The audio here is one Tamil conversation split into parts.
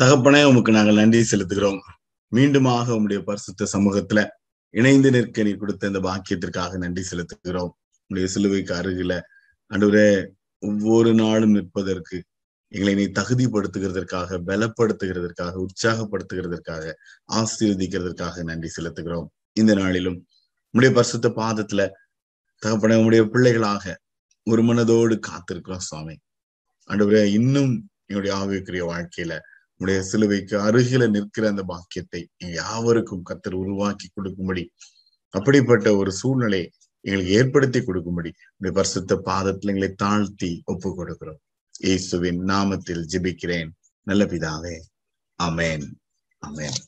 தகப்பனே உமக்கு நாங்கள் நன்றி செலுத்துகிறோம். மீண்டுமாக உங்களுடைய பரிசுத்த சமூகத்துல இணைந்து நிற்க நீ கொடுத்த இந்த பாக்கியத்திற்காக நன்றி செலுத்துகிறோம். உடைய சிலுவைக்கு அருகில அன்றுவரே ஒவ்வொரு நாளும் நிற்பதற்கு எங்களை நீ தகுதிப்படுத்துகிறதற்காக பலப்படுத்துகிறதற்காக உற்சாகப்படுத்துகிறதற்காக ஆசீர்வதிக்கிறதற்காக நன்றி செலுத்துகிறோம். இந்த நாளிலும் உங்களுடைய பரிசுத்த பாதத்துல தகப்பன உங்களுடைய பிள்ளைகளாக ஒரு மனதோடு காத்திருக்கிறோம் சுவாமி. அன்றுவரே இன்னும் என்னுடைய ஆவிக்குரிய வாழ்க்கையில உடைய சிலுவைக்கு அருகில நிற்கிற அந்த பாக்கியத்தை யாவருக்கும் கத்தர் உருவாக்கி கொடுக்கும்படி அப்படிப்பட்ட ஒரு சூழ்நிலை எங்களுக்கு ஏற்படுத்தி கொடுக்கும்படி உடைய பரிசுத்த பாதத்துல எங்களை தாழ்த்தி ஒப்பு கொடுக்கிறோம். இயேசுவின் நாமத்தில் ஜிபிக்கிறேன். நல்ல பிதாவே அமேன் அமேன்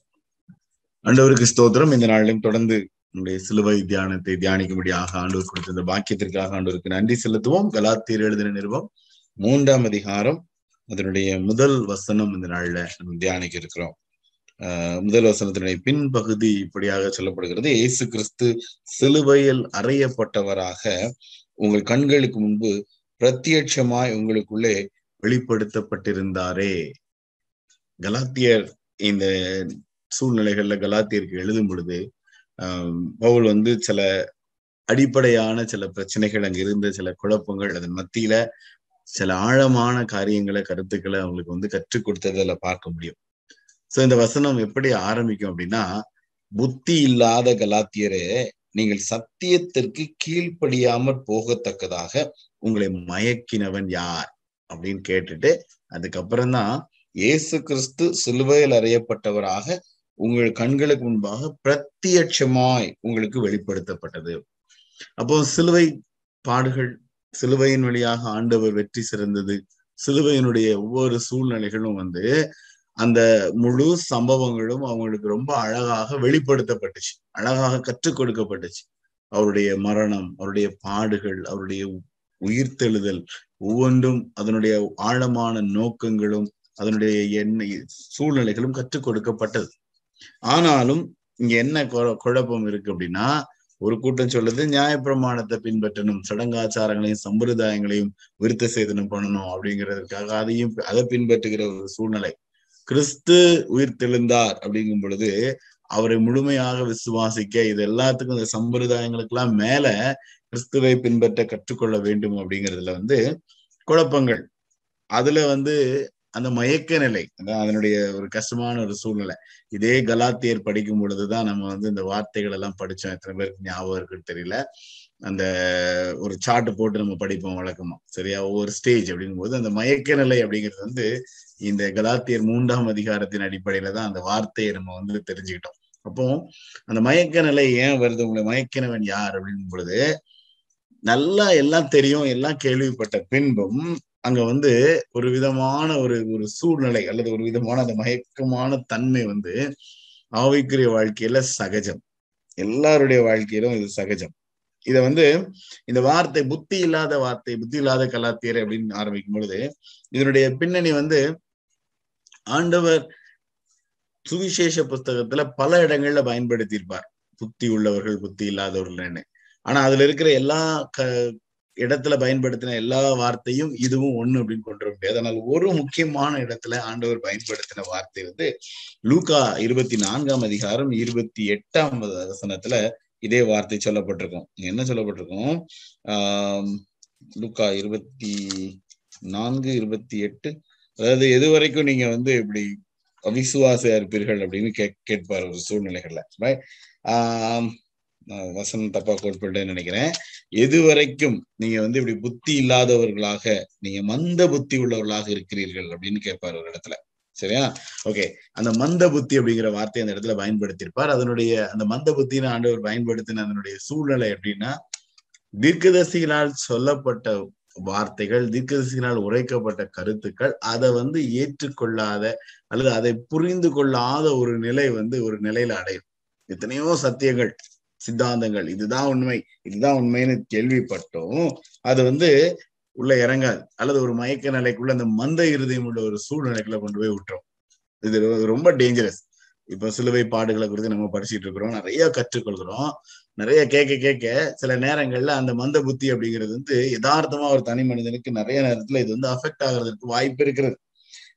ஆண்டவருக்கு ஸ்தோத்திரம். இந்த நாளிலும் தொடர்ந்து நம்முடைய சிலுவை தியானத்தை தியானிக்கும்படியாக ஆண்டவர் கொடுத்த இந்த பாக்கியத்திற்காக ஆண்டவருக்கு நன்றி செலுத்துவோம். கலாத்தீர் எழுதின நிறுவம் மூன்றாம் அதிகாரம் அதனுடைய முதல் வசனம் இந்த நாள்ல நம்ம தியானிக்க இருக்கிறோம் ஆஹ் முதல் வசனத்தினுடைய பின்பகுதி இப்படியாக சொல்லப்படுகிறது. இயேசு கிறிஸ்து சிலுவையில் அறையப்பட்டவராக உங்கள் கண்களுக்கு முன்பு பிரத்யட்சமாய் உங்களுக்குள்ளே வெளிப்படுத்தப்பட்டிருந்தாரே. கலாத்தியர் இந்த சூழ்நிலைகள்ல கலாத்தியருக்கு எழுதும் பொழுது ஆஹ் பவுல் வந்து சில அடிப்படையான சில பிரச்சனைகள் அங்க இருந்த சில குழப்பங்கள் அதன் மத்தியில சில ஆழமான காரியங்களை கருத்துக்களை அவங்களுக்கு வந்து கற்றுக் கொடுத்ததுல பார்க்க முடியும். சோ இந்த வசனம் எப்படி ஆரம்பிக்கும் அப்படின்னா புத்தி இல்லாத கலாத்தியரே நீங்கள் சத்தியத்திற்கு கீழ்ப்படியாமற் போகத்தக்கதாக உங்களை மயக்கினவன் யார்? அப்படின்னு கேட்டுட்டு அதுக்கப்புறம் தான் இயேசு கிறிஸ்து சிலுவையில் அறையப்பட்டவராக உங்கள் கண்களுக்கு முன்பாக பிரத்யட்சமாய் உங்களுக்கு வெளிப்படுத்தப்பட்டது. அப்போ சிலுவை பாடுகள் சிலுவையின் வழியாக ஆண்டவர் வெற்றி சிறந்தது. சிலுவையினுடைய ஒவ்வொரு சூழ்நிலைகளும் வந்து அந்த முழு சம்பவங்களும் அவங்களுக்கு ரொம்ப அழகாக வெளிப்படுத்தப்பட்டுச்சு. அழகாக கற்றுக் கொடுக்கப்பட்டுச்சு. அவருடைய மரணம் அவருடைய பாடுகள் அவருடைய உயிர்த்தெழுதல் ஒவ்வொன்றும் அதனுடைய ஆழமான நோக்கங்களும் அதனுடைய எண்ணெய் சூழ்நிலைகளும் கற்றுக் கொடுக்கப்பட்டது. ஆனாலும் இங்க என்ன குழப்பம் இருக்கு அப்படின்னா ஒரு கூட்டம் சொல்லுது நியாயப்பிரமாணத்தை பின்பற்றணும் சடங்காச்சாரங்களையும் சம்பிரதாயங்களையும் விருத்த சேதனம் பண்ணணும் அப்படிங்கிறதுக்காக அதையும் அதை பின்பற்றுகிற ஒரு சூழ்நிலை. கிறிஸ்து உயிர் தெழுந்தார் அப்படிங்கும் பொழுது அவரை முழுமையாக விசுவாசிக்க இது எல்லாத்துக்கும் இந்த சம்பிரதாயங்களுக்கெல்லாம் மேல கிறிஸ்துவை பின்பற்ற கற்றுக்கொள்ள வேண்டும் அப்படிங்கிறதுல வந்து குழப்பங்கள். அதுல வந்து அந்த மயக்க நிலை அதனுடைய ஒரு கஷ்டமான ஒரு சூழ்நிலை. இதே கலாத்தியர் படிக்கும் பொழுதுதான் நம்ம வந்து இந்த வார்த்தைகள் எல்லாம் படிச்சோம். எத்தனை பேருக்கு ஞாபகம் இருக்குன்னு தெரியல. அந்த ஒரு சார்ட் போட்டு நம்ம படிப்போம் வழக்கமா. சரியா? ஒவ்வொரு ஸ்டேஜ் அப்படிங்கும்போது அந்த மயக்க நிலை அப்படிங்கிறது வந்து இந்த கலாத்தியர் மூன்றாம் அதிகாரத்தின் அடிப்படையில தான் அந்த வார்த்தையை நம்ம வந்து தெரிஞ்சுக்கிட்டோம். அப்போ அந்த மயக்க நிலை ஏன் வருது? உங்களை மயக்கினவன் யார்? அப்படிங்கும் பொழுது நல்லா எல்லாம் தெரியும் எல்லாம் கேள்விப்பட்ட பின்பும் அங்க வந்து ஒரு விதமான ஒரு ஒரு சூழ்நிலை அல்லது ஒரு விதமான அந்த மயக்கமான தன்மை வந்து ஆவிக்குரிய வாழ்க்கையில சகஜம். எல்லாருடைய வாழ்க்கையிலும் இது சகஜம். இத வந்து இந்த வார்த்தை புத்தி இல்லாத வார்த்தை புத்தி இல்லாத கலாத்தியர் அப்படின்னு ஆரம்பிக்கும் பொழுது இதனுடைய பின்னணி வந்து ஆண்டவர் சுவிசேஷ புஸ்தகத்துல பல இடங்கள்ல பயன்படுத்தியிருப்பார். புத்தி உள்ளவர்கள் புத்தி இல்லாதவர்கள்னு. ஆனா அதுல இருக்கிற எல்லா க இடத்துல பயன்படுத்தின எல்லா வார்த்தையும் இதுவும் ஒண்ணு அப்படின்னு கொண்டு வர முடியாது. ஆனால் ஒரு முக்கியமான இடத்துல ஆண்டவர் பயன்படுத்தின வார்த்தை வந்து லூகா இருபத்தி நான்காம் அதிகாரம் இருபத்தி எட்டாம் வசனத்துல இதே வார்த்தை சொல்லப்பட்டிருக்கும். என்ன சொல்லப்பட்டிருக்கும்? ஆஹ் லூகா இருபத்தி நான்கு இருபத்தி எட்டு. அதாவது எது வரைக்கும் நீங்க வந்து இப்படி அவிசுவாச இருப்பீர்கள் அப்படின்னு கே கேட்பார் ஒரு சூழ்நிலைகள்ல ஆஹ் வசனம் தப்பா கோட்பட்டேன்னு நினைக்கிறேன். எது வரைக்கும் நீங்க வந்து இப்படி புத்தி இல்லாதவர்களாக நீங்க மந்த புத்தி உள்ளவர்களாக இருக்கிறீர்கள் அப்படின்னு கேட்பார் ஒரு இடத்துல. சரியா? ஓகே அந்த மந்த புத்தி அப்படிங்கிற வார்த்தையை அந்த இடத்துல பயன்படுத்தியிருப்பார். அதனுடைய அந்த மந்த புத்தின ஆண்டவர் பயன்படுத்தின அதனுடைய சூழ்நிலை எப்படின்னா தீர்க்கதரிசிகளால் சொல்லப்பட்ட வார்த்தைகள் தீர்க்கதரிசிகளால் உரைக்கப்பட்ட கருத்துக்கள் அதை வந்து ஏற்றுக்கொள்ளாத அல்லது அதை புரிந்து கொள்ளாத ஒரு நிலை வந்து ஒரு நிலையில அடையும். எத்தனையோ சத்தியங்கள். சித்தாந்தங்கள். இதுதான் உண்மை. இதுதான் உண்மைன்னு கேள்விப்பட்டோம். அது வந்து உள்ள இறங்காது. அல்லது ஒரு மயக்க நிலைக்குள்ள அந்த மந்த இருதயம் உள்ள ஒரு சூழ்நிலைக்குள்ள கொண்டு போய் விட்டுரும். இது ரொம்ப டேஞ்சரஸ் இப்ப சிலுவை பாடுகளை குறித்து நம்ம படிச்சுட்டு இருக்கிறோம். நிறைய கற்றுக்கொள்கிறோம். நிறைய கேட்க கேட்க சில நேரங்கள்ல அந்த மந்த புத்தி அப்படிங்கிறது வந்து யதார்த்தமா ஒரு தனி மனிதனுக்கு நிறைய நேரத்துல இது வந்து அஃபெக்ட் ஆகுறதுக்கு வாய்ப்பு இருக்கிறது.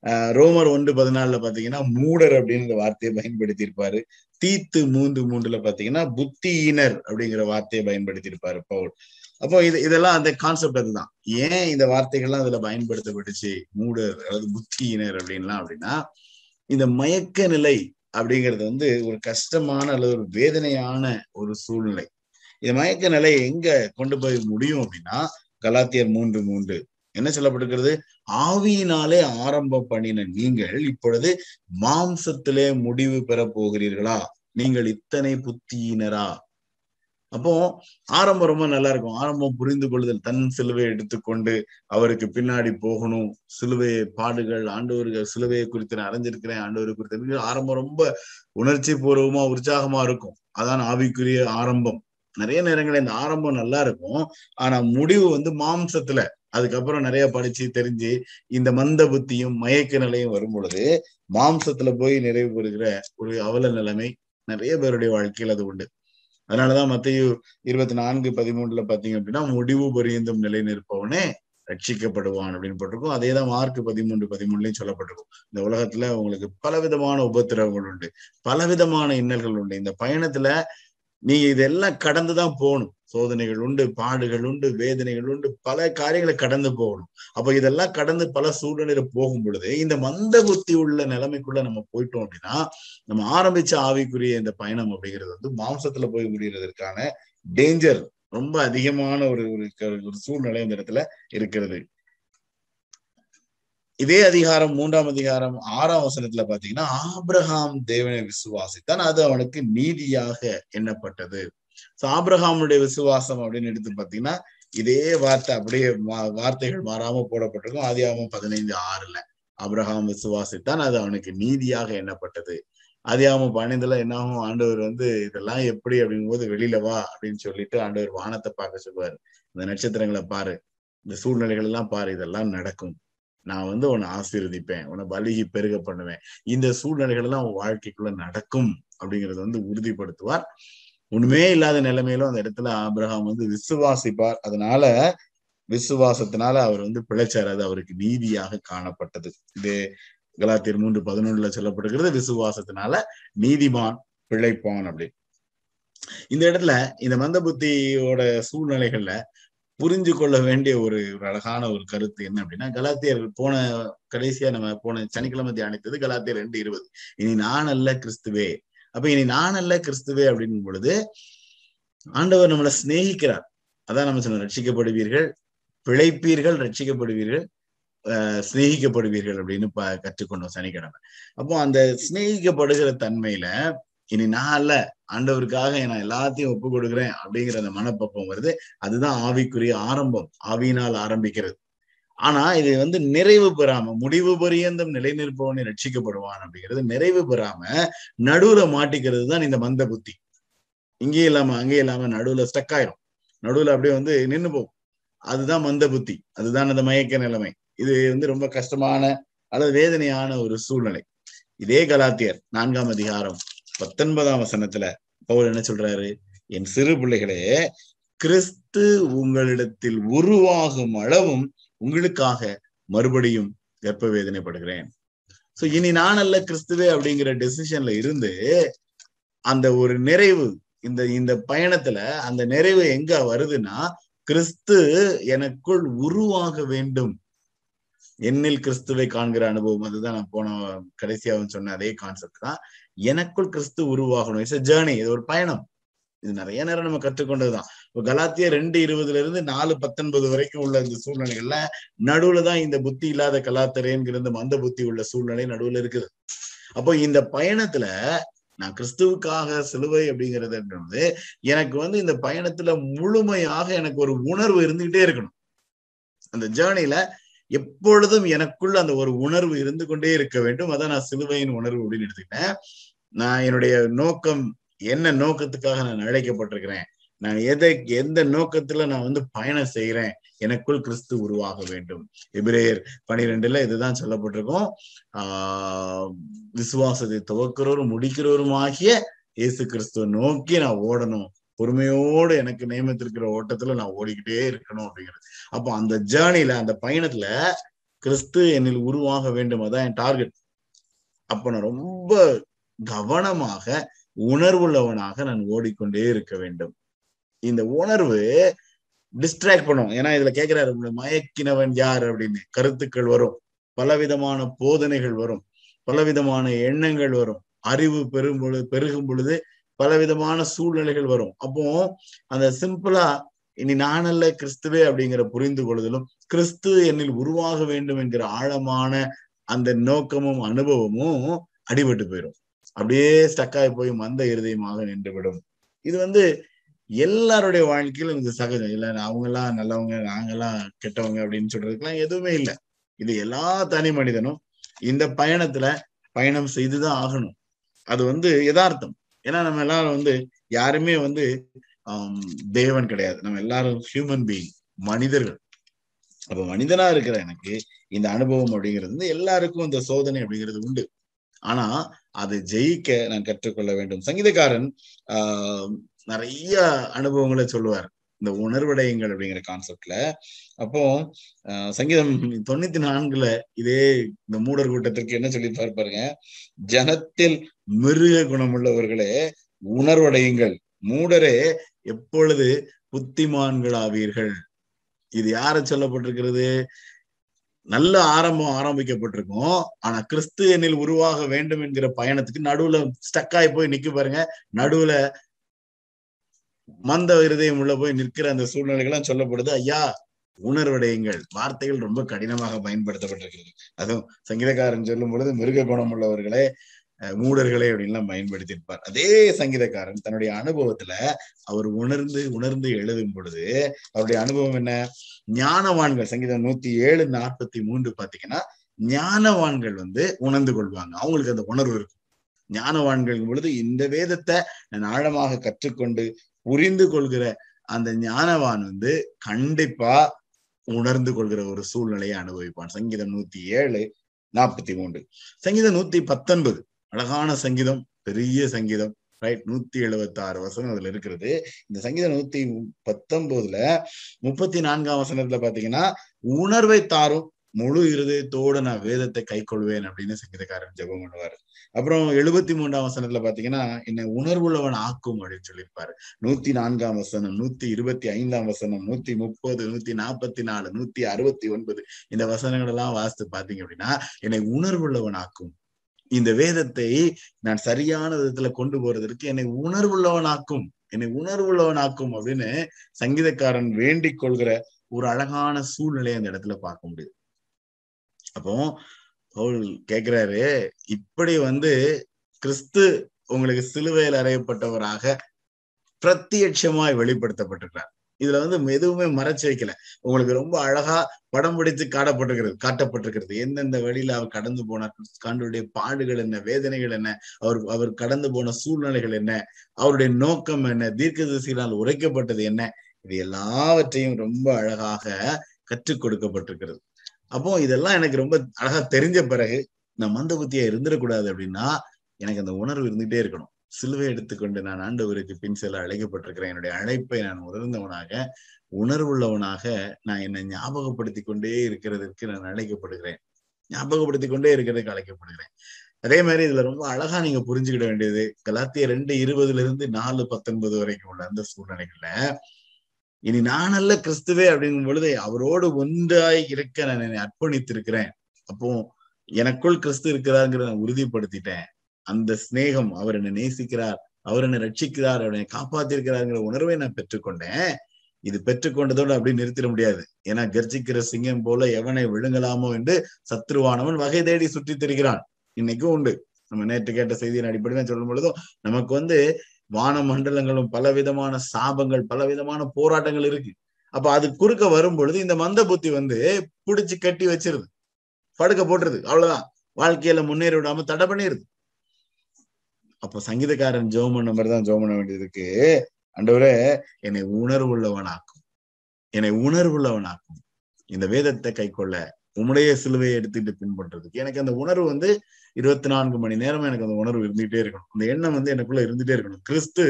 ஆஹ் ரோமர் ஒன்று பதினாலுல பாத்தீங்கன்னா மூடர் அப்படின்ற வார்த்தையை பயன்படுத்தி இருப்பாரு தீத்து மூன்று மூன்றுல பாத்தீங்கன்னா புத்தியினர் அப்படிங்கிற வார்த்தையை பயன்படுத்தி இருப்பாரு பவுல். அப்போ இது இதெல்லாம் அந்த கான்செப்ட் அதுதான். ஏன் இந்த வார்த்தைகள்லாம் அதுல பயன்படுத்தப்பட்டுச்சு? மூடர் அதாவது புத்தியினர் அப்படின்லாம் அப்படின்னா இந்த மயக்க நிலை அப்படிங்கிறது வந்து ஒரு கஷ்டமான அல்லது ஒரு வேதனையான ஒரு சூழ்நிலை. இந்த மயக்க நிலை எங்க கொண்டு போய் முடியும் அப்படின்னா கலாத்தியர் மூன்று மூன்று. என்ன சொல்லப்பட்டிருக்கிறது? ஆவியினாலே ஆரம்பம் பண்ணின நீங்கள் இப்பொழுது மாம்சத்திலே முடிவு பெற போகிறீர்களா? நீங்கள் இத்தனை புத்தியினரா? அப்போ ஆரம்பம் ரொம்ப நல்லா இருக்கும் ஆரம்பம் புரிந்து கொள்ளுதல். தன் சிலுவையை எடுத்துக்கொண்டு அவருக்கு பின்னாடி போகணும். சிலுவையை பாடுகள் ஆண்டவர்கள் சிலுவையை குறித்து நான் அறிஞ்சிருக்கிறேன் ஆண்டவர் குறித்து ஆரம்பம் ரொம்ப உணர்ச்சி பூர்வமா உற்சாகமா இருக்கும். அதான் ஆவிக்குரிய ஆரம்பம். நிறைய நேரங்களில் இந்த ஆரம்பம் நல்லா இருக்கும் ஆனா முடிவு வந்து மாம்சத்துல. அதுக்கப்புறம் நிறைய படிச்சு தெரிஞ்சு இந்த மந்த புத்தியும் மயக்க நிலையும் வரும் பொழுது மாம்சத்துல போய் நிறைவு பெறுகிற ஒரு அவல நிலைமை நிறைய பேருடைய வாழ்க்கையில் அது உண்டு. அதனாலதான் மத்திய இருபத்தி நான்கு பதிமூணுல பாத்தீங்க அப்படின்னா முடிவு பொரியந்தும் நிலை நிற்பவனே ரட்சிக்கப்படுவான் அப்படின்னு போட்டிருக்கும். அதே தான் மார்க் பதிமூன்று பதிமூணுலையும் சொல்லப்பட்டிருக்கும். இந்த உலகத்துல உங்களுக்கு பலவிதமான உபத்திரவங்கள் உண்டு. பலவிதமான இன்னல்கள் உண்டு. இந்த பயணத்துல நீங்க இதெல்லாம் கடந்துதான் போகணும். சோதனைகள் உண்டு பாடுகள் உண்டு வேதனைகள் உண்டு பல காரியங்களை கடந்து போகணும். அப்ப இதெல்லாம் கடந்து பல சூழ்நிலையில போகும் பொழுது இந்த மந்த புத்தி உள்ள நிலைமைக்குள்ள நம்ம போயிட்டோம் அப்படின்னா நம்ம ஆரம்பிச்ச ஆவிக்குரிய இந்த பயணம் அப்படிங்கிறது வந்து மாம்சத்துல போய் முடிகிறதற்கான டேஞ்சர் ரொம்ப அதிகமான ஒரு ஒரு சூழ்நிலை இந்த இடத்துல இருக்கிறது. இதே அதிகாரம் மூன்றாம் அதிகாரம் ஆறாம் வசனத்துல பாத்தீங்கன்னா ஆப்ரஹாம் தேவனை விசுவாசித்தான் அது அவனுக்கு நீதியாக எண்ணப்பட்டது. சோ ஆப்ரஹாமுடைய விசுவாசம் அப்படின்னு எடுத்து பாத்தீங்கன்னா இதே வார்த்தை அப்படியே வார்த்தைகள் மாறாம போடப்பட்டிருக்கும். ஆதியாகமம் பதினைந்து ஆறுல. அப்ரஹாம் விசுவாசித்தான் அது அவனுக்கு நீதியாக எண்ணப்பட்டது. ஆதியாகமம் பன்னெண்டுல என்னாகும்? ஆண்டவர் வந்து இதெல்லாம் எப்படி அப்படிங்கும் போது வெளியில வா அப்படின்னு சொல்லிட்டு ஆண்டவர் வானத்தை பார்க்க சொல்லுவாரு. இந்த நட்சத்திரங்களை பாரு. இந்த சூழ்நிலைகள் எல்லாம் பாரு. இதெல்லாம் நடக்கும். நான் வந்து உன்னை ஆசீர்வதிப்பேன். உன்னை பலிகி பெருக பண்ணுவேன். இந்த சூழ்நிலைகள் எல்லாம் உன் வாழ்க்கைக்குள்ள நடக்கும் அப்படிங்கறத வந்து உறுதிப்படுத்துவார். ஒண்ணுமே இல்லாத நிலைமையிலும் அந்த இடத்துல ஆபிரகாம் வந்து விசுவாசிப்பார். அதனால விசுவாசத்தினால அவர் வந்து பிழைச்சார். அது அவருக்கு நீதியாக காணப்பட்டது. இது கலாத்தியர் மூன்று பதினொன்றுல சொல்லப்படுகிறது விசுவாசத்தினால நீதிமான் பிழைப்பான் அப்படி. இந்த இடத்துல இந்த மந்த புத்தியோட சூழ்நிலைகள்ல புரிஞ்சு கொள்ள வேண்டிய ஒரு ஒரு அழகான ஒரு கருத்து என்ன அப்படின்னா கலாத்தியர் போன கடைசியா நம்ம போன சனிக்கிழமை தியானித்தது கலாத்தியர் ரெண்டு இருபது. இனி நான் அல்ல கிறிஸ்துவே. அப்ப இனி நான் அல்ல கிறிஸ்துவே அப்படின் பொழுது ஆண்டவர் நம்மளை சிநேகிக்கிறார். அதான் நம்ம சொன்ன ரட்சிக்கப்படுவீர்கள் பிழைப்பீர்கள் ரட்சிக்கப்படுவீர்கள் சிநேகிக்கப்படுவீர்கள் அப்படின்னு ப கற்றுக்கொண்டோம் சனிக்கிழமை. அப்போ அந்த சிநேகிக்கப்படுகிற தன்மையில இனி நான் அல்ல ஆண்டவருக்காக நான் எல்லாத்தையும் ஒப்பு கொடுக்குறேன் அப்படிங்கிற அந்த மனப்பப்பம் வருது. அதுதான் ஆவிக்குரிய ஆரம்பம். ஆவியினால் ஆரம்பிக்கிறது. ஆனா இது வந்து நிறைவு பெறாம முடிவு பரியந்தம் நிலைநிற்பவனை ரட்சிக்கப்படுவான் அப்படிங்கிறது நிறைவு பெறாம நடுவுல மாட்டிக்கிறது தான் இந்த மந்த புத்தி. இங்கேயும் இல்லாம அங்கேயும் இல்லாம நடுவுல ஸ்டக் ஆயிரும். நடுவுல அப்படியே வந்து நின்று போகும். அதுதான் மந்த புத்தி. அதுதான் அந்த மயக்க நிலைமை. இது வந்து ரொம்ப கஷ்டமான அல்லது வேதனையான ஒரு சூழ்நிலை. இதே கலாத்தியர் நான்காம் அதிகாரம் பத்தொன்பதாம் வசனத்துல பவுல் என்ன சொல்றாரு? என் சிறு பிள்ளைகளே கிறிஸ்து உங்களிடத்தில் உருவாகும் அளவும் உங்களுக்காக மறுபடியும் வெப்ப வேதனைப்படுகிறேன் சோ இனி நான் அல்ல கிறிஸ்துவே அப்படிங்கிற டெசிஷன்ல இருந்து அந்த ஒரு நிறைவு இந்த இந்த பயணத்துல அந்த நிறைவு எங்க வருதுன்னா கிறிஸ்து எனக்குள் உருவாக வேண்டும். என்னில் கிறிஸ்துவை காண்கிற அனுபவம் அதுதான் நான் போன கடைசியாவும் சொன்ன அதே கான்செப்ட் தான். எனக்குள் கிறிஸ்து உருவாகணும். இட்ஸ் ஜேர்னி இது ஒரு பயணம். இது நிறைய நேரம் நம்ம கற்றுக்கொண்டதுதான். கலாத்திய ரெண்டு இருபதுல இருந்து நாலு பத்தொன்பது வரைக்கும் உள்ள இந்த சூழ்நிலைகள்ல நடுவுல தான் இந்த புத்தி இல்லாத கலாத்திரேங்கிற இந்த மந்த புத்தி உள்ள சூழ்நிலை நடுவுல இருக்குது. அப்போ இந்த பயணத்துல நான் கிறிஸ்துவுக்காக சிலுவை அப்படிங்கிறது எனக்கு வந்து இந்த பயணத்துல முழுமையாக எனக்கு ஒரு உணர்வு இருந்துகிட்டே இருக்கணும். அந்த ஜேர்னில எப்பொழுதும் எனக்குள்ள அந்த ஒரு உணர்வு இருந்து கொண்டே இருக்க வேண்டும். அதான் நான் சிலுவையின் உணர்வு அப்படின்னு எடுத்துக்கிட்டேன். நான் என்னுடைய நோக்கம் என்ன நோக்கத்துக்காக நான் அழைக்கப்பட்டிருக்கிறேன்? நான் எதை எந்த நோக்கத்துல நான் வந்து பயணம் செய்யறேன் எனக்குள் கிறிஸ்து உருவாக வேண்டும். எபிரேயர் பனிரெண்டுல இதுதான் சொல்லப்பட்டிருக்கோம். ஆஹ் விசுவாசத்தை துவக்கிறவரும் முடிக்கிறவரும் ஆகிய இயேசு கிறிஸ்துவ நோக்கி நான் ஓடணும். பொறுமையோடு எனக்கு நியமித்திருக்கிற ஓட்டத்துல நான் ஓடிக்கிட்டே இருக்கணும் அப்படிங்கிறது. அப்போ அந்த ஜேர்னில அந்த பயணத்துல கிறிஸ்து என்னில் உருவாக வேண்டும். அதான் என் டார்கெட் அப்ப நான் ரொம்ப கவனமாக உணர்வுள்ளவனாக நான் ஓடிக்கொண்டே இருக்க வேண்டும். இந்த உணர்வு டிஸ்ட்ராக்ட் பண்ணும். ஏன்னா இதுல கேக்குறாரு மயக்கினவன் யார் அப்படின்னு. கருத்துக்கள் வரும். பலவிதமான போதனைகள் வரும். பலவிதமான எண்ணங்கள் வரும். அறிவு பெரும் பொழுது பெருகும் பொழுது பலவிதமான சூழ்நிலைகள் வரும். அப்போ அந்த சிம்பிளா இனி நானல்ல கிறிஸ்துவே அப்படிங்கிற புரிந்து கொள்ளுதலும் கிறிஸ்து என்னில் உருவாக வேண்டும் என்கிற ஆழமான அந்த நோக்கமும் அனுபவமும் அடிபட்டு போயிடும் அப்படியே ஸ்டக்காய் போய் மந்த இருதயமாக நின்றுவிடும். இது வந்து எல்லாருடைய வாழ்க்கையிலும் இது சகஜம். இல்ல அவங்க எல்லாம் நல்லவங்க நாங்கெல்லாம் கெட்டவங்க அப்படின்னு சொல்றதுக்கெல்லாம் எதுவுமே இல்லை. இது எல்லா தனி மனிதனும் இந்த பயணத்துல பயணம் செய்துதான் ஆகணும். அது வந்து யதார்த்தம். ஏன்னா நம்ம எல்லாரும் வந்து யாருமே வந்து ஆஹ் தேவன் கிடையாது. நம்ம எல்லாரும் ஹியூமன் பீயிங் மனிதர்கள். அப்ப மனிதனா இருக்கிற எனக்கு இந்த அனுபவம் அப்படிங்கிறது வந்து எல்லாருக்கும் இந்த சோதனை அப்படிங்கிறது உண்டு. ஆனா அதை ஜெயிக்க நான் கற்றுக்கொள்ள வேண்டும். சங்கீதக்காரன் ஆஹ் நிறைய அனுபவங்களை சொல்லுவார். இந்த உணர்வடையுங்கள் அப்படிங்கிற கான்செப்ட்ல அப்போ சங்கீதம் தொண்ணூத்தி நான்குல இதே இந்த மூடர் கூட்டத்திற்கு என்ன சொல்லி பாருங்க? ஜனத்தில் மிருக குணமுள்ளவர்களே உணர்வடையுங்கள். மூடரே எப்பொழுது புத்திமான்கள் ஆவீர்கள் இது யார சொல்லப்பட்டிருக்கிறது? நல்ல ஆரம்பம் ஆரம்பிக்கப்பட்டிருக்கும். ஆனா கிறிஸ்து என்னில் உருவாக வேண்டும் என்கிற பயணத்துக்கு நடுவுல ஸ்டக் ஆகி போய் நிக்க பாருங்க. நடுவுல மந்த இருதயம் உள்ள போய் நிற்கிற அந்த சூழ்நிலைகள்லாம் சொல்லப்படுது. ஐயா உணர்வடையுங்கள். வார்த்தைகள் ரொம்ப கடினமாக பயன்படுத்தப்பட்டிருக்கிறது. அதுவும் சங்கீதக்காரன் சொல்லும் பொழுது மிருக குணம் உள்ளவர்களே மூடர்களே அப்படின்லாம் பயன்படுத்தியிருப்பார். அதே சங்கீதக்காரன் தன்னுடைய அனுபவத்துல அவர் உணர்ந்து உணர்ந்து எழுதும் பொழுது அவருடைய அனுபவம் என்ன? ஞானவான்கள் சங்கீதம் நூத்தி ஏழு நாற்பத்தி மூன்று பாத்தீங்கன்னா ஞானவான்கள் வந்து உணர்ந்து கொள்வாங்க. அவங்களுக்கு அந்த உணர்வு இருக்கும். ஞானவான்கள் பொழுது இந்த வேதத்தை நான் ஆழமாக கற்றுக்கொண்டு புரிந்து கொள்கிற அந்த ஞானவான் வந்து கண்டிப்பா உணர்ந்து கொள்கிற ஒரு சூழ்நிலையை அனுபவிப்பான். சங்கீதம் நூத்தி ஏழு நாற்பத்தி மூன்று. சங்கீதம் நூத்தி பத்தொன்பது. அழகான சங்கீதம் பெரிய சங்கீதம் ரைட் நூத்தி எழுபத்தி ஆறு வசனம் அதுல இருக்கிறது. இந்த சங்கீதம் நூத்தி பத்தொன்பதுல முப்பத்தி நான்காம் வசனத்துல பாத்தீங்கன்னா உணர்வை தாரும் முழு இருதயத்தோடு நான் வேதத்தை கை கொள்வேன் அப்படின்னு சங்கீதக்காரன் ஜெபம் பண்ணுவாரு. அப்புறம் எழுபத்தி மூன்றாம் வசனத்துல பாத்தீங்கன்னா என்னை உணர்வுள்ளவன் ஆக்கும் அப்படின்னு சொல்லியிருப்பாரு. நூத்தி நான்காம் வசனம் நூத்தி இருபத்தி ஐந்தாம் வசனம் நூத்தி முப்பது நூத்தி நாற்பத்தி நாலு நூத்தி அறுபத்தி ஒன்பது இந்த வசனங்கள் எல்லாம் வாசித்து பாத்தீங்க அப்படின்னா என்னை உணர்வுள்ளவன் ஆக்கும். இந்த வேதத்தை நான் சரியான விதத்துல கொண்டு போறதற்கு என்னை உணர்வுள்ளவனாக்கும் என்னை உணர்வுள்ளவனாக்கும் அப்படின்னு சங்கீதக்காரன் வேண்டிக் கொள்கிற ஒரு அழகான சூழ்நிலையை அந்த இடத்துல பார்க்க முடியுது. அப்போ பவுல் கேக்குறாரு இப்படி வந்து கிறிஸ்து உங்களுக்கு சிலுவையில் அறையப்பட்டவராக பிரத்யட்சமாய் வெளிப்படுத்தப்பட்டிருக்கிறார். இதுல வந்து எதுவுமே மறைச்சு வைக்கல. உங்களுக்கு ரொம்ப அழகா படம் பிடித்து காட்டப்பட்டிருக்கிறது காட்டப்பட்டிருக்கிறது. எந்தெந்த வழியில அவர் கடந்து போனார் காண்டுடைய பாடுகள் என்ன வேதனைகள் என்ன அவர் அவர் கடந்து போன சூழ்நிலைகள் என்ன அவருடைய நோக்கம் என்ன தீர்க்க திசையினால் உரைக்கப்பட்டது என்ன இது எல்லாவற்றையும் ரொம்ப அழகாக கற்றுக் கொடுக்கப்பட்டிருக்கிறது. அப்போ இதெல்லாம் எனக்கு ரொம்ப அழகா தெரிஞ்ச பிறகு நான் மந்த புத்தியா இருந்துடக்கூடாது அப்படின்னா எனக்கு அந்த உணர்வு இருந்துகிட்டே இருக்கணும். சிலுவை எடுத்துக்கொண்டு நான் ஆண்டவருக்கு பின் செல்ல அழைக்கப்பட்டிருக்கிறேன். என்னுடைய அழைப்பை நான் உணர்ந்தவனாக உணர்வுள்ளவனாக நான் என்னை ஞாபகப்படுத்தி கொண்டே இருக்கிறதுக்கு நான் அழைக்கப்படுகிறேன். ஞாபகப்படுத்தி கொண்டே இருக்கிறதுக்கு அழைக்கப்படுகிறேன். அதே மாதிரி இதுல ரொம்ப அழகா நீங்க புரிஞ்சுக்கிட வேண்டியது கலாத்திய ரெண்டு இருபதுல இருந்து நாலு பத்தொன்பது வரைக்கும் உள்ள அந்த சூழ்நிலைகள்ல இனி நான் அல்ல கிறிஸ்துவே அப்படிங்கும் பொழுது அவரோடு ஒன்றாய் இருக்க நான் என்னை அர்ப்பணித்திருக்கிறேன். அப்போ எனக்குள் கிறிஸ்து இருக்கிறாருங்கிறத நான் உறுதிப்படுத்திட்டேன். அந்த சிநேகம் அவர் என்னை நேசிக்கிறார் அவர் என்னை ரட்சிக்கிறார் அவர் என்னை காப்பாத்திருக்கிறாருங்கிற உணர்வை நான் பெற்றுக்கொண்டேன். இது பெற்றுக்கொண்டதோடு அப்படி நிறுத்திட முடியாது. ஏன்னா கர்ஜிக்கிற சிங்கம் போல எவனை விழுங்கலாமோ என்று சத்ருவானவன் வகை தேடி சுற்றி திரிகிறான். இன்னைக்கும் உண்டு. நம்ம நேற்று கேட்ட செய்தியின் அடிப்படையில் சொல்லும் பொழுதும் நமக்கு வந்து வான மண்டலங்களும் பலவிதமான சாபங்கள் பலவிதமான போராட்டங்கள் இருக்கு. அப்ப அது குறுக்க வரும் பொழுது இந்த மந்த புத்தி வந்து புடிச்சு கட்டி வச்சிருது. படுக்க போட்டுருது. அவ்வளவுதான். வாழ்க்கையில முன்னேறி விடாம தடை பண்ணிருது. அப்ப சங்கீதக்காரன் ஜோம் பண்ண மாதிரி தான் ஜோம் பண்ண வேண்டியது இருக்கு. அண்டவரே என்னை உணர்வுள்ளவனாக்கும். என்னை உணர்வுள்ளவனாக்கும். இந்த வேதத்தை கை கொள்ள உம்முடைய சிலுவையை எடுத்துட்டு பின்பற்றுறதுக்கு எனக்கு அந்த உணர்வு வந்து இருபத்தி நான்கு மணி நேரம் எனக்கு அந்த உணர்வு இருந்துகிட்டே இருக்கணும். அந்த எண்ணம் வந்து எனக்குள்ள இருந்துட்டே இருக்கணும். கிறிஸ்து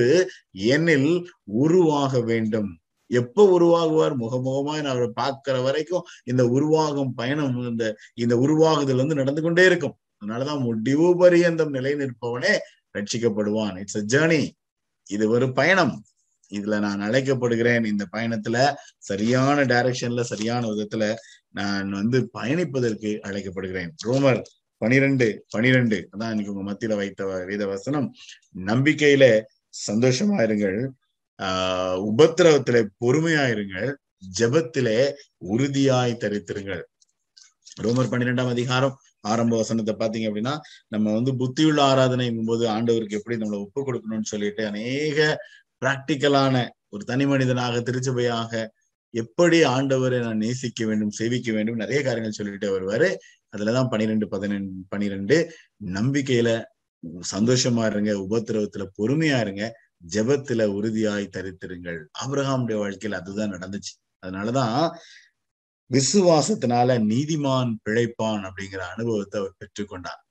என்னில் உருவாக வேண்டும். எப்ப உருவாகுவார்? முகமுகமாய் நான் அவரை பார்க்கிற வரைக்கும் இந்த உருவாகும் பயணம் இந்த இந்த உருவாகுதல் வந்து நடந்து கொண்டே இருக்கும். அதனாலதான் முடிவு பரியந்தம் நிலை நிற்பவனே ரட்சிக்கப்படுவான். இட்ஸ் அ ஜேர்னி இது ஒரு பயணம். இதுல நான் அழைக்கப்படுகிறேன். இந்த பயணத்துல சரியான டைரக்ஷன்ல சரியான விதத்துல நான் வந்து பயணிப்பதற்கு அழைக்கப்படுகிறேன். ரோமர் பனிரெண்டு பனிரெண்டு. அதான் இன்னைக்கு உங்க மத்தியில வைத்த வேத வசனம் நம்பிக்கையில சந்தோஷமா இருங்கள். ஆஹ் உபத்திரவத்திலே பொறுமையாயிருங்கள் ஜெபத்திலே உறுதியாய் தரித்திருங்கள். ரோமர் பன்னிரெண்டாம் அதிகாரம் ஆரம்ப வசனத்தை பாத்தீங்க அப்படின்னா நம்ம வந்து புத்தியுள்ள ஆராதனைங்கும் போது ஆண்டவருக்கு எப்படி நம்மளை ஒப்பு கொடுக்கணும்னு சொல்லிட்டு அநேக பிராக்டிக்கலான ஒரு தனி மனிதனாக திருச்சபையாக எப்படி ஆண்டவரை நான் நேசிக்க வேண்டும் சேவிக்க வேண்டும் நிறைய காரியங்கள் சொல்லிட்டு வருவாரு. அதுலதான் பனிரெண்டு பதினெண்டு பனிரெண்டு நம்பிக்கையில சந்தோஷமா இருங்க உபத்திரவத்துல பொறுமையா இருங்க ஜெபத்துல உறுதியாய் தரித்திருங்கள். ஆபிரகாமுடைய வாழ்க்கையில அதுதான் நடந்துச்சு. அதனாலதான் விசுவாசத்தினால நீதிமான் பிழைப்பான் அப்படிங்கிற அனுபவத்தை அவர் பெற்றுக்கொண்டார்.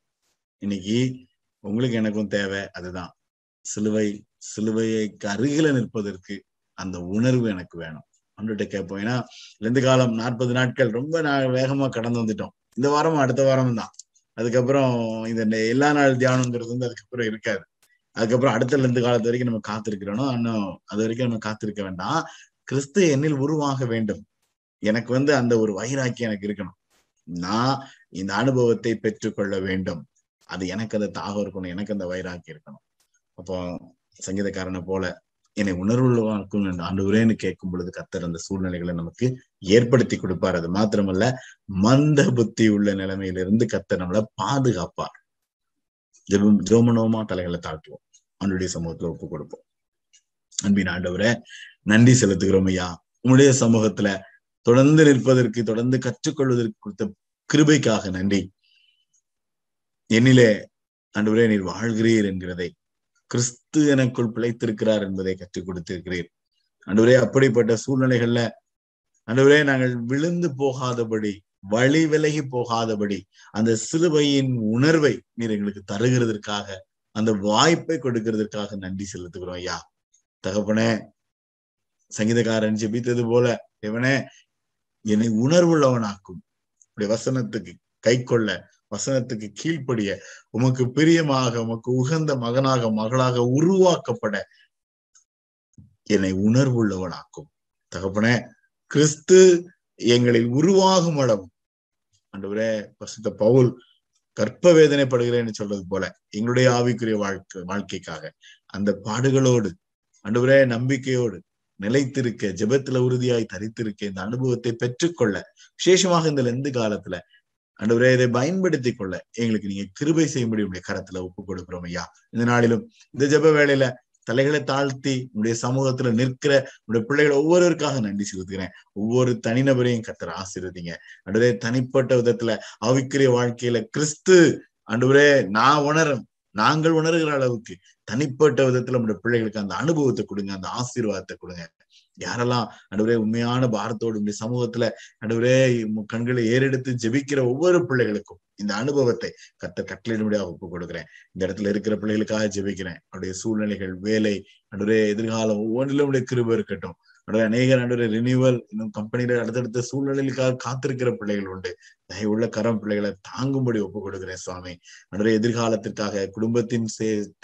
இன்னைக்கு உங்களுக்கு எனக்கும் தேவை அதுதான். சிலுவை சிலுவையை அருகில நிற்பதற்கு அந்த உணர்வு எனக்கு வேணும். அன்றுகிட்ட கேட்போம். ஏன்னா ரெண்டு காலம் நாற்பது நாட்கள் ரொம்ப நான் வேகமா கடந்து வந்துட்டோம். இந்த வாரமும் அடுத்த வாரமும் தான் அதுக்கப்புறம் இந்த எல்லா நாள் தியானங்கிறது வந்து அதுக்கப்புறம் இருக்காது. அதுக்கப்புறம் அடுத்த ரெண்டு காலத்து வரைக்கும் நம்ம காத்திருக்கிறோம் இன்னும் அது வரைக்கும் நம்ம காத்திருக்க வேண்டாம். கிறிஸ்து என்னில் உருவாக வேண்டும். எனக்கு வந்து அந்த ஒரு வைராக்கி எனக்கு இருக்கணும். நான் இந்த அனுபவத்தை பெற்றுக்கொள்ள வேண்டும். அது எனக்கு அந்த தாகம் இருக்கணும் எனக்கு அந்த வைராக்கி இருக்கணும். அப்போ சங்கீதக்காரனை போல என்னை உணர்வுள்ளவாக்கும் என்று ஆண்டவரேன்னு கேட்கும் பொழுது கத்தர் அந்த சூழ்நிலைகளை நமக்கு ஏற்படுத்தி கொடுப்பார். அது மாத்திரமல்ல மந்த புத்தி உள்ள நிலைமையிலிருந்து கத்தர் நம்மளை பாதுகாப்பார். ஜெபம் ஜோமனோமா தலைகளை தாழ்த்துவோம். அவனுடைய சமூகத்துல ஒப்பு கொடுப்போம். அன்பின் ஆண்டவரை நன்றி செலுத்துகிறோம் ஐயா. உங்களுடைய சமூகத்துல தொடர்ந்து நிற்பதற்கு தொடர்ந்து கற்றுக்கொள்வதற்கு கொடுத்த கிருபைக்காக நன்றி. என்னிலே ஆண்டவரே நீர் வாழ்கிறீர் என்கிறதை கிறிஸ்து எனக்குள் பிழைத்திருக்கிறார் என்பதை கற்றுக் கொடுத்திருக்கிறேன். அன்றுவரே அப்படிப்பட்ட சூழ்நிலைகள்ல அன்றுவரே நாங்கள் விழுந்து போகாதபடி வழி விலகி போகாதபடி அந்த சிலுவையின் உணர்வை நீர் எங்களுக்கு தருகிறதற்காக அந்த வாய்ப்பை கொடுக்கிறதற்காக நன்றி செலுத்துகிறோம் ஐயா. தகப்பனே சங்கீதக்காரன் ஜெபித்தது போல இவனே என்னை உணர்வுள்ளவனாக்கும். இப்படி வசனத்துக்கு கை கொள்ள வசனத்துக்கு கீழ்ப்படிய உமக்கு பிரியமாக உமக்கு உகந்த மகனாக மகளாக உருவாக்கப்பட என்னை உணர்வுள்ளவனாக்கும். தகப்பனே கிறிஸ்து எங்களில் உருவாகும் அளவும் அன்றுவரே பசுத்த பவுல் கற்ப வேதனைப்படுகிறேன்னு சொல்றது போல எங்களுடைய ஆவிக்குரிய வாழ்க்கை வாழ்க்கைக்காக அந்த பாடுகளோடு அன்றுவரே நம்பிக்கையோடு நிலைத்திருக்க ஜெபத்துல உறுதியாய் தரித்திருக்க இந்த அனுபவத்தை பெற்றுக்கொள்ள விசேஷமாக இந்த லெந்து காலத்துல அண்டவரே இதை பயன்படுத்தி கொள்ள எங்களுக்கு நீங்க கிருபை செய்யும்படி உடைய கரத்துல ஒப்பு கொடுக்கிறோம் ஐயா. இந்த நாளிலும் இந்த ஜெப வேலையில தலைகளை தாழ்த்தி உடைய சமூகத்துல நிற்கிற உடைய பிள்ளைகள் ஒவ்வொருவருக்காக நன்றி செலுத்துகிறேன். ஒவ்வொரு தனிநபரையும் கத்தர் ஆசீர்வதிங்க. அன்றுவரே தனிப்பட்ட விதத்துல ஆவிக்குரிய வாழ்க்கையில கிறிஸ்து அன்றுவரே நான் உணரும் நாங்கள் உணர்கிற அளவுக்கு தனிப்பட்ட விதத்துல நம்முடைய பிள்ளைகளுக்கு அந்த அனுபவத்தை கொடுங்க அந்த ஆசீர்வாதத்தை கொடுங்க. யாரெல்லாம் நடுவரே உண்மையான பாரத்தோடு இந்த சமூகத்துல நடுவரே கண்களை ஏறெடுத்து ஜெபிக்கிற ஒவ்வொரு பிள்ளைகளுக்கும் இந்த அனுபவத்தை கத்த கட்டளையிடும்படியாக ஒப்பு கொடுக்குறேன். இந்த இடத்துல இருக்கிற பிள்ளைகளுக்காக ஜெபிக்கிறேன். அவருடைய சூழ்நிலைகள் வேலை நடுவரே எதிர்காலம் ஒவ்வொன்றிலும் உடைய கிருப இருக்கட்டும். நடுவே அநேக நடுவே ரினியூவல் இன்னும் கம்பெனியில அடுத்தடுத்த சூழ்நிலைகளுக்காக காத்திருக்கிற பிள்ளைகள் உண்டு. தயவுள்ள கரம் பிள்ளைகளை தாங்கும்படி ஒப்பு கொடுக்கிறேன் சுவாமி. நடுவே எதிர்காலத்திற்காக குடும்பத்தின்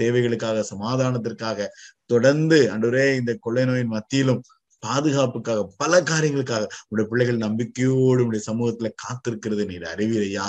தேவைகளுக்காக சமாதானத்திற்காக தொடர்ந்து அன்றுவரே இந்த கொள்ளை நோயின் மத்தியிலும் பாதுகாப்புக்காக பல காரியங்களுக்காக உடைய பிள்ளைகள் நம்பிக்கையோடு உடைய சமூகத்துல காத்திருக்கிறது நீர் அறிவிலையா?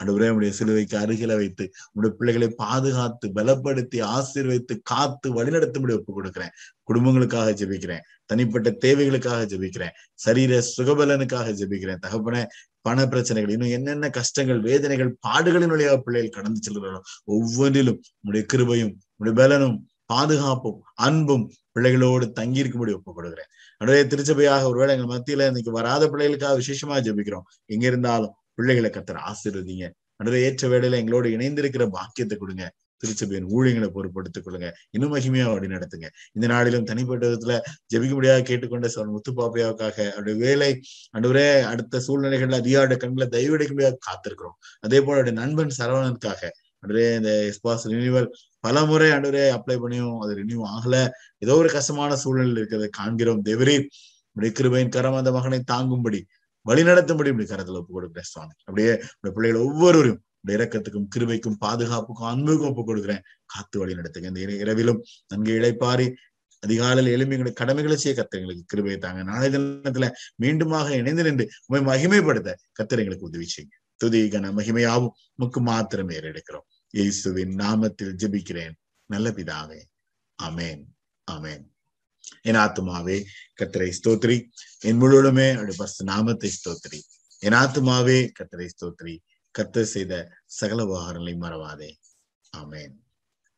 அன்றுவரே உடைய சிலுவைக்கு அருகில வைத்து உடைய பிள்ளைகளை பாதுகாத்து பலப்படுத்தி ஆசீர்வைத்து காத்து வழிநடத்தும்படி ஒப்பு கொடுக்கிறேன். குடும்பங்களுக்காக ஜெபிக்கிறேன். தனிப்பட்ட தேவைகளுக்காக ஜெபிக்கிறேன். சரீர சுகபலனுக்காக ஜெபிக்கிறேன். தகப்பன பண பிரச்சனைகள் இன்னும் என்னென்ன கஷ்டங்கள் வேதனைகள் பாடுகளின் வழியாக பிள்ளைகள் கடந்து செல்கிறாரோ ஒவ்வொன்றிலும் உடைய கிருபையும் உடைய பலனும் பாதுகாப்பும் அன்பும் பிள்ளைகளோடு தங்கி இருக்கும்படி ஒப்பு கொடுக்குறேன் அடைய திருச்சபையாக ஒருவேளை எங்க மத்தியில இன்னைக்கு வராத பிள்ளைகளுக்காக விசேஷமா ஜெபிக்கிறோம். எங்க இருந்தாலும் பிள்ளைகளை கத்தர் ஆசீர்வதிங்க. நடுவே ஏற்ற வேலையில எங்களோடு இணைந்திருக்கிற பாக்கியத்தை கொடுங்க. திருச்சபையின் ஊழியங்களை பொறுப்படுத்திக் கொள்ளுங்க. இன்னும் மகிமையா வழி நடத்துங்க. இந்த நாளிலும் தனிப்பட்ட விதத்துல ஜெபிக்க முடியாத கேட்டுக்கொண்ட சார் முத்துப்பாப்பையாவுக்காக அவருடைய வேலை அன்றுவரே அடுத்த சூழ்நிலைகள்ல அதிகாரோட கண்களை தயவடைக்க முடியாது காத்திருக்கிறோம். அதே போல அவருடைய நண்பன் சரவணனுக்காக அன்றைய இந்த எஸ்பாஸ் ரினிவல் பல முறை ஆண்டவரே அப்ளை பண்ணியும் அது ரினியூ ஆகல. ஏதோ ஒரு கஷ்டமான சூழ்நிலை இருக்கிறத காண்கிறோம் தேவரே. உடைய கிருபையின் கரம் அந்த மகனை தாங்கும்படி வழி நடத்தும்படி இப்படி கரத்துல ஒப்பு கொடுக்குறேன் சுவாமி. அப்படியே உடைய பிள்ளைகள் ஒவ்வொருவரும் உடைய கிருபைக்கும் பாதுகாப்புக்கும் அன்புக்கும் ஒப்பு கொடுக்குறேன் காத்து வழி நடத்துங்க. இந்த இரவிலும் நன்கு இழைப்பாரி. அதிகாலையில் எழும்பி எங்களுடைய கடமைகளை செய்ய கத்த எங்களுக்கு கிருபையை தாங்க. நாளை தினத்துல மீண்டுமாக இணைந்து நின்று உண்மை மகிமைப்படுத்த கத்தர் எங்களுக்கு உதவி செய்யுங்க. துதி கன மகிமையாவும் முக்கு மாத்திரமே எடுக்கிறோம் இயேசுவின் நாமத்தில் ஜெபிக்கிறேன். நல்ல பிதாவே. அமேன் அமேன் என் ஆத்மாவே கத்தரை ஸ்தோத்ரி என் முழுவதுமே அவருடைய பஸ் நாமத்தை ஸ்தோத்ரி என் ஆத்மாவே கத்தரை ஸ்தோத்ரி கத்தர் செய்த சகல உபகாரங்களை மறவாதே. ஆமென்.